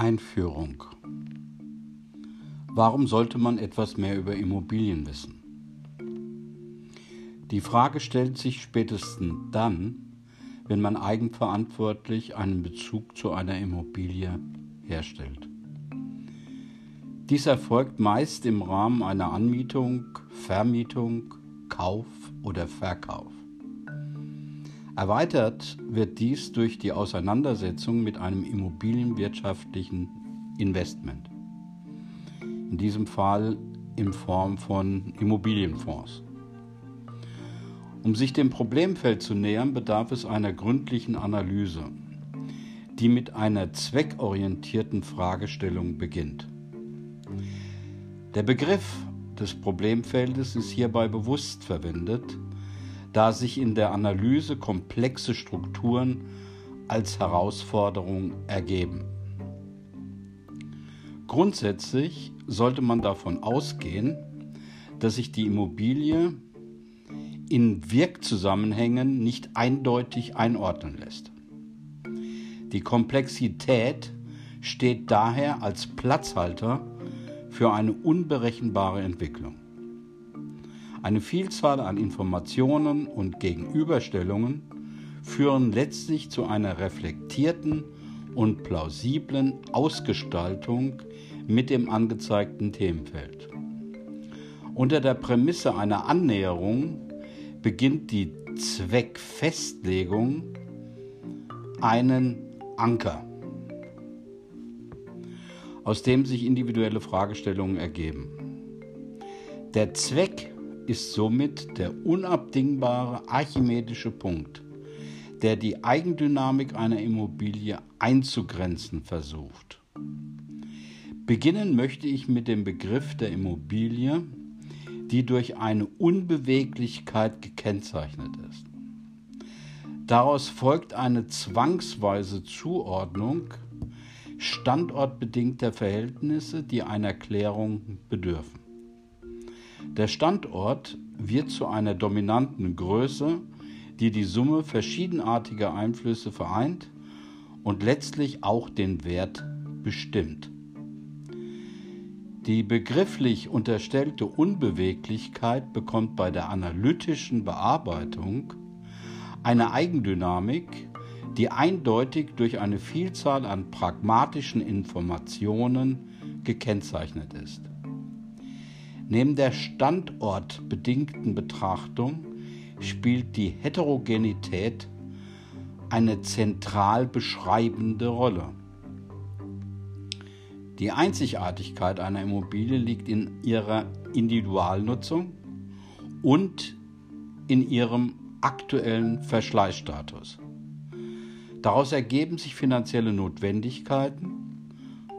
Einführung Warum sollte man etwas mehr über Immobilien wissen? Die Frage stellt sich spätestens dann, wenn man eigenverantwortlich einen Bezug zu einer Immobilie herstellt. Dies erfolgt meist im Rahmen einer Anmietung, Vermietung, Kauf oder Verkauf. Erweitert wird dies durch die Auseinandersetzung mit einem immobilienwirtschaftlichen Investment. In diesem Fall in Form von Immobilienfonds. Um sich dem Problemfeld zu nähern, bedarf es einer gründlichen Analyse, die mit einer zweckorientierten Fragestellung beginnt. Der Begriff des Problemfeldes ist hierbei bewusst verwendet, da sich in der Analyse komplexe Strukturen als Herausforderung ergeben. Grundsätzlich sollte man davon ausgehen, dass sich die Immobilie in Wirkzusammenhängen nicht eindeutig einordnen lässt. Die Komplexität steht daher als Platzhalter für eine unberechenbare Entwicklung. Eine Vielzahl an Informationen und Gegenüberstellungen führen letztlich zu einer reflektierten und plausiblen Ausgestaltung mit dem angezeigten Themenfeld. Unter der Prämisse einer Annäherung beginnt die Zweckfestlegung einen Anker, aus dem sich individuelle Fragestellungen ergeben. Der Zweck ist somit der unabdingbare archimedische Punkt, der die Eigendynamik einer Immobilie einzugrenzen versucht. Beginnen möchte ich mit dem Begriff der Immobilie, die durch eine Unbeweglichkeit gekennzeichnet ist. Daraus folgt eine zwangsweise Zuordnung standortbedingter Verhältnisse, die einer Klärung bedürfen. Der Standort wird zu einer dominanten Größe, die die Summe verschiedenartiger Einflüsse vereint und letztlich auch den Wert bestimmt. Die begrifflich unterstellte Unbeweglichkeit bekommt bei der analytischen Bearbeitung eine Eigendynamik, die eindeutig durch eine Vielzahl an pragmatischen Informationen gekennzeichnet ist. Neben der standortbedingten Betrachtung spielt die Heterogenität eine zentral beschreibende Rolle. Die Einzigartigkeit einer Immobilie liegt in ihrer Individualnutzung und in ihrem aktuellen Verschleißstatus. Daraus ergeben sich finanzielle Notwendigkeiten,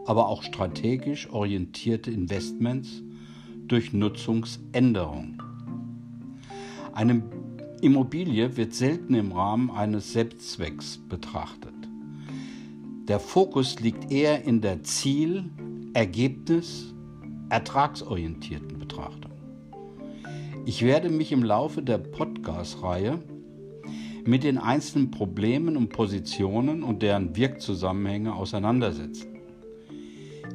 aber auch strategisch orientierte Investments durch Nutzungsänderung. Eine Immobilie wird selten im Rahmen eines Selbstzwecks betrachtet. Der Fokus liegt eher in der Ziel-, Ergebnis-, ertragsorientierten Betrachtung. Ich werde mich im Laufe der Podcast-Reihe mit den einzelnen Problemen und Positionen und deren Wirkzusammenhänge auseinandersetzen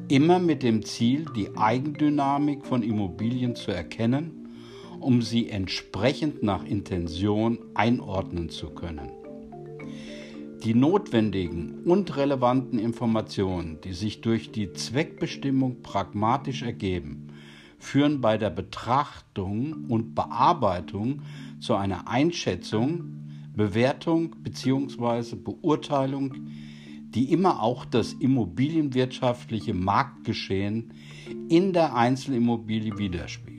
immer mit dem Ziel, die Eigendynamik von Immobilien zu erkennen, um sie entsprechend nach Intention einordnen zu können. Die notwendigen und relevanten Informationen, die sich durch die Zweckbestimmung pragmatisch ergeben, führen bei der Betrachtung und Bearbeitung zu einer Einschätzung, Bewertung bzw. Beurteilung die immer auch das immobilienwirtschaftliche Marktgeschehen in der Einzelimmobilie widerspiegelt.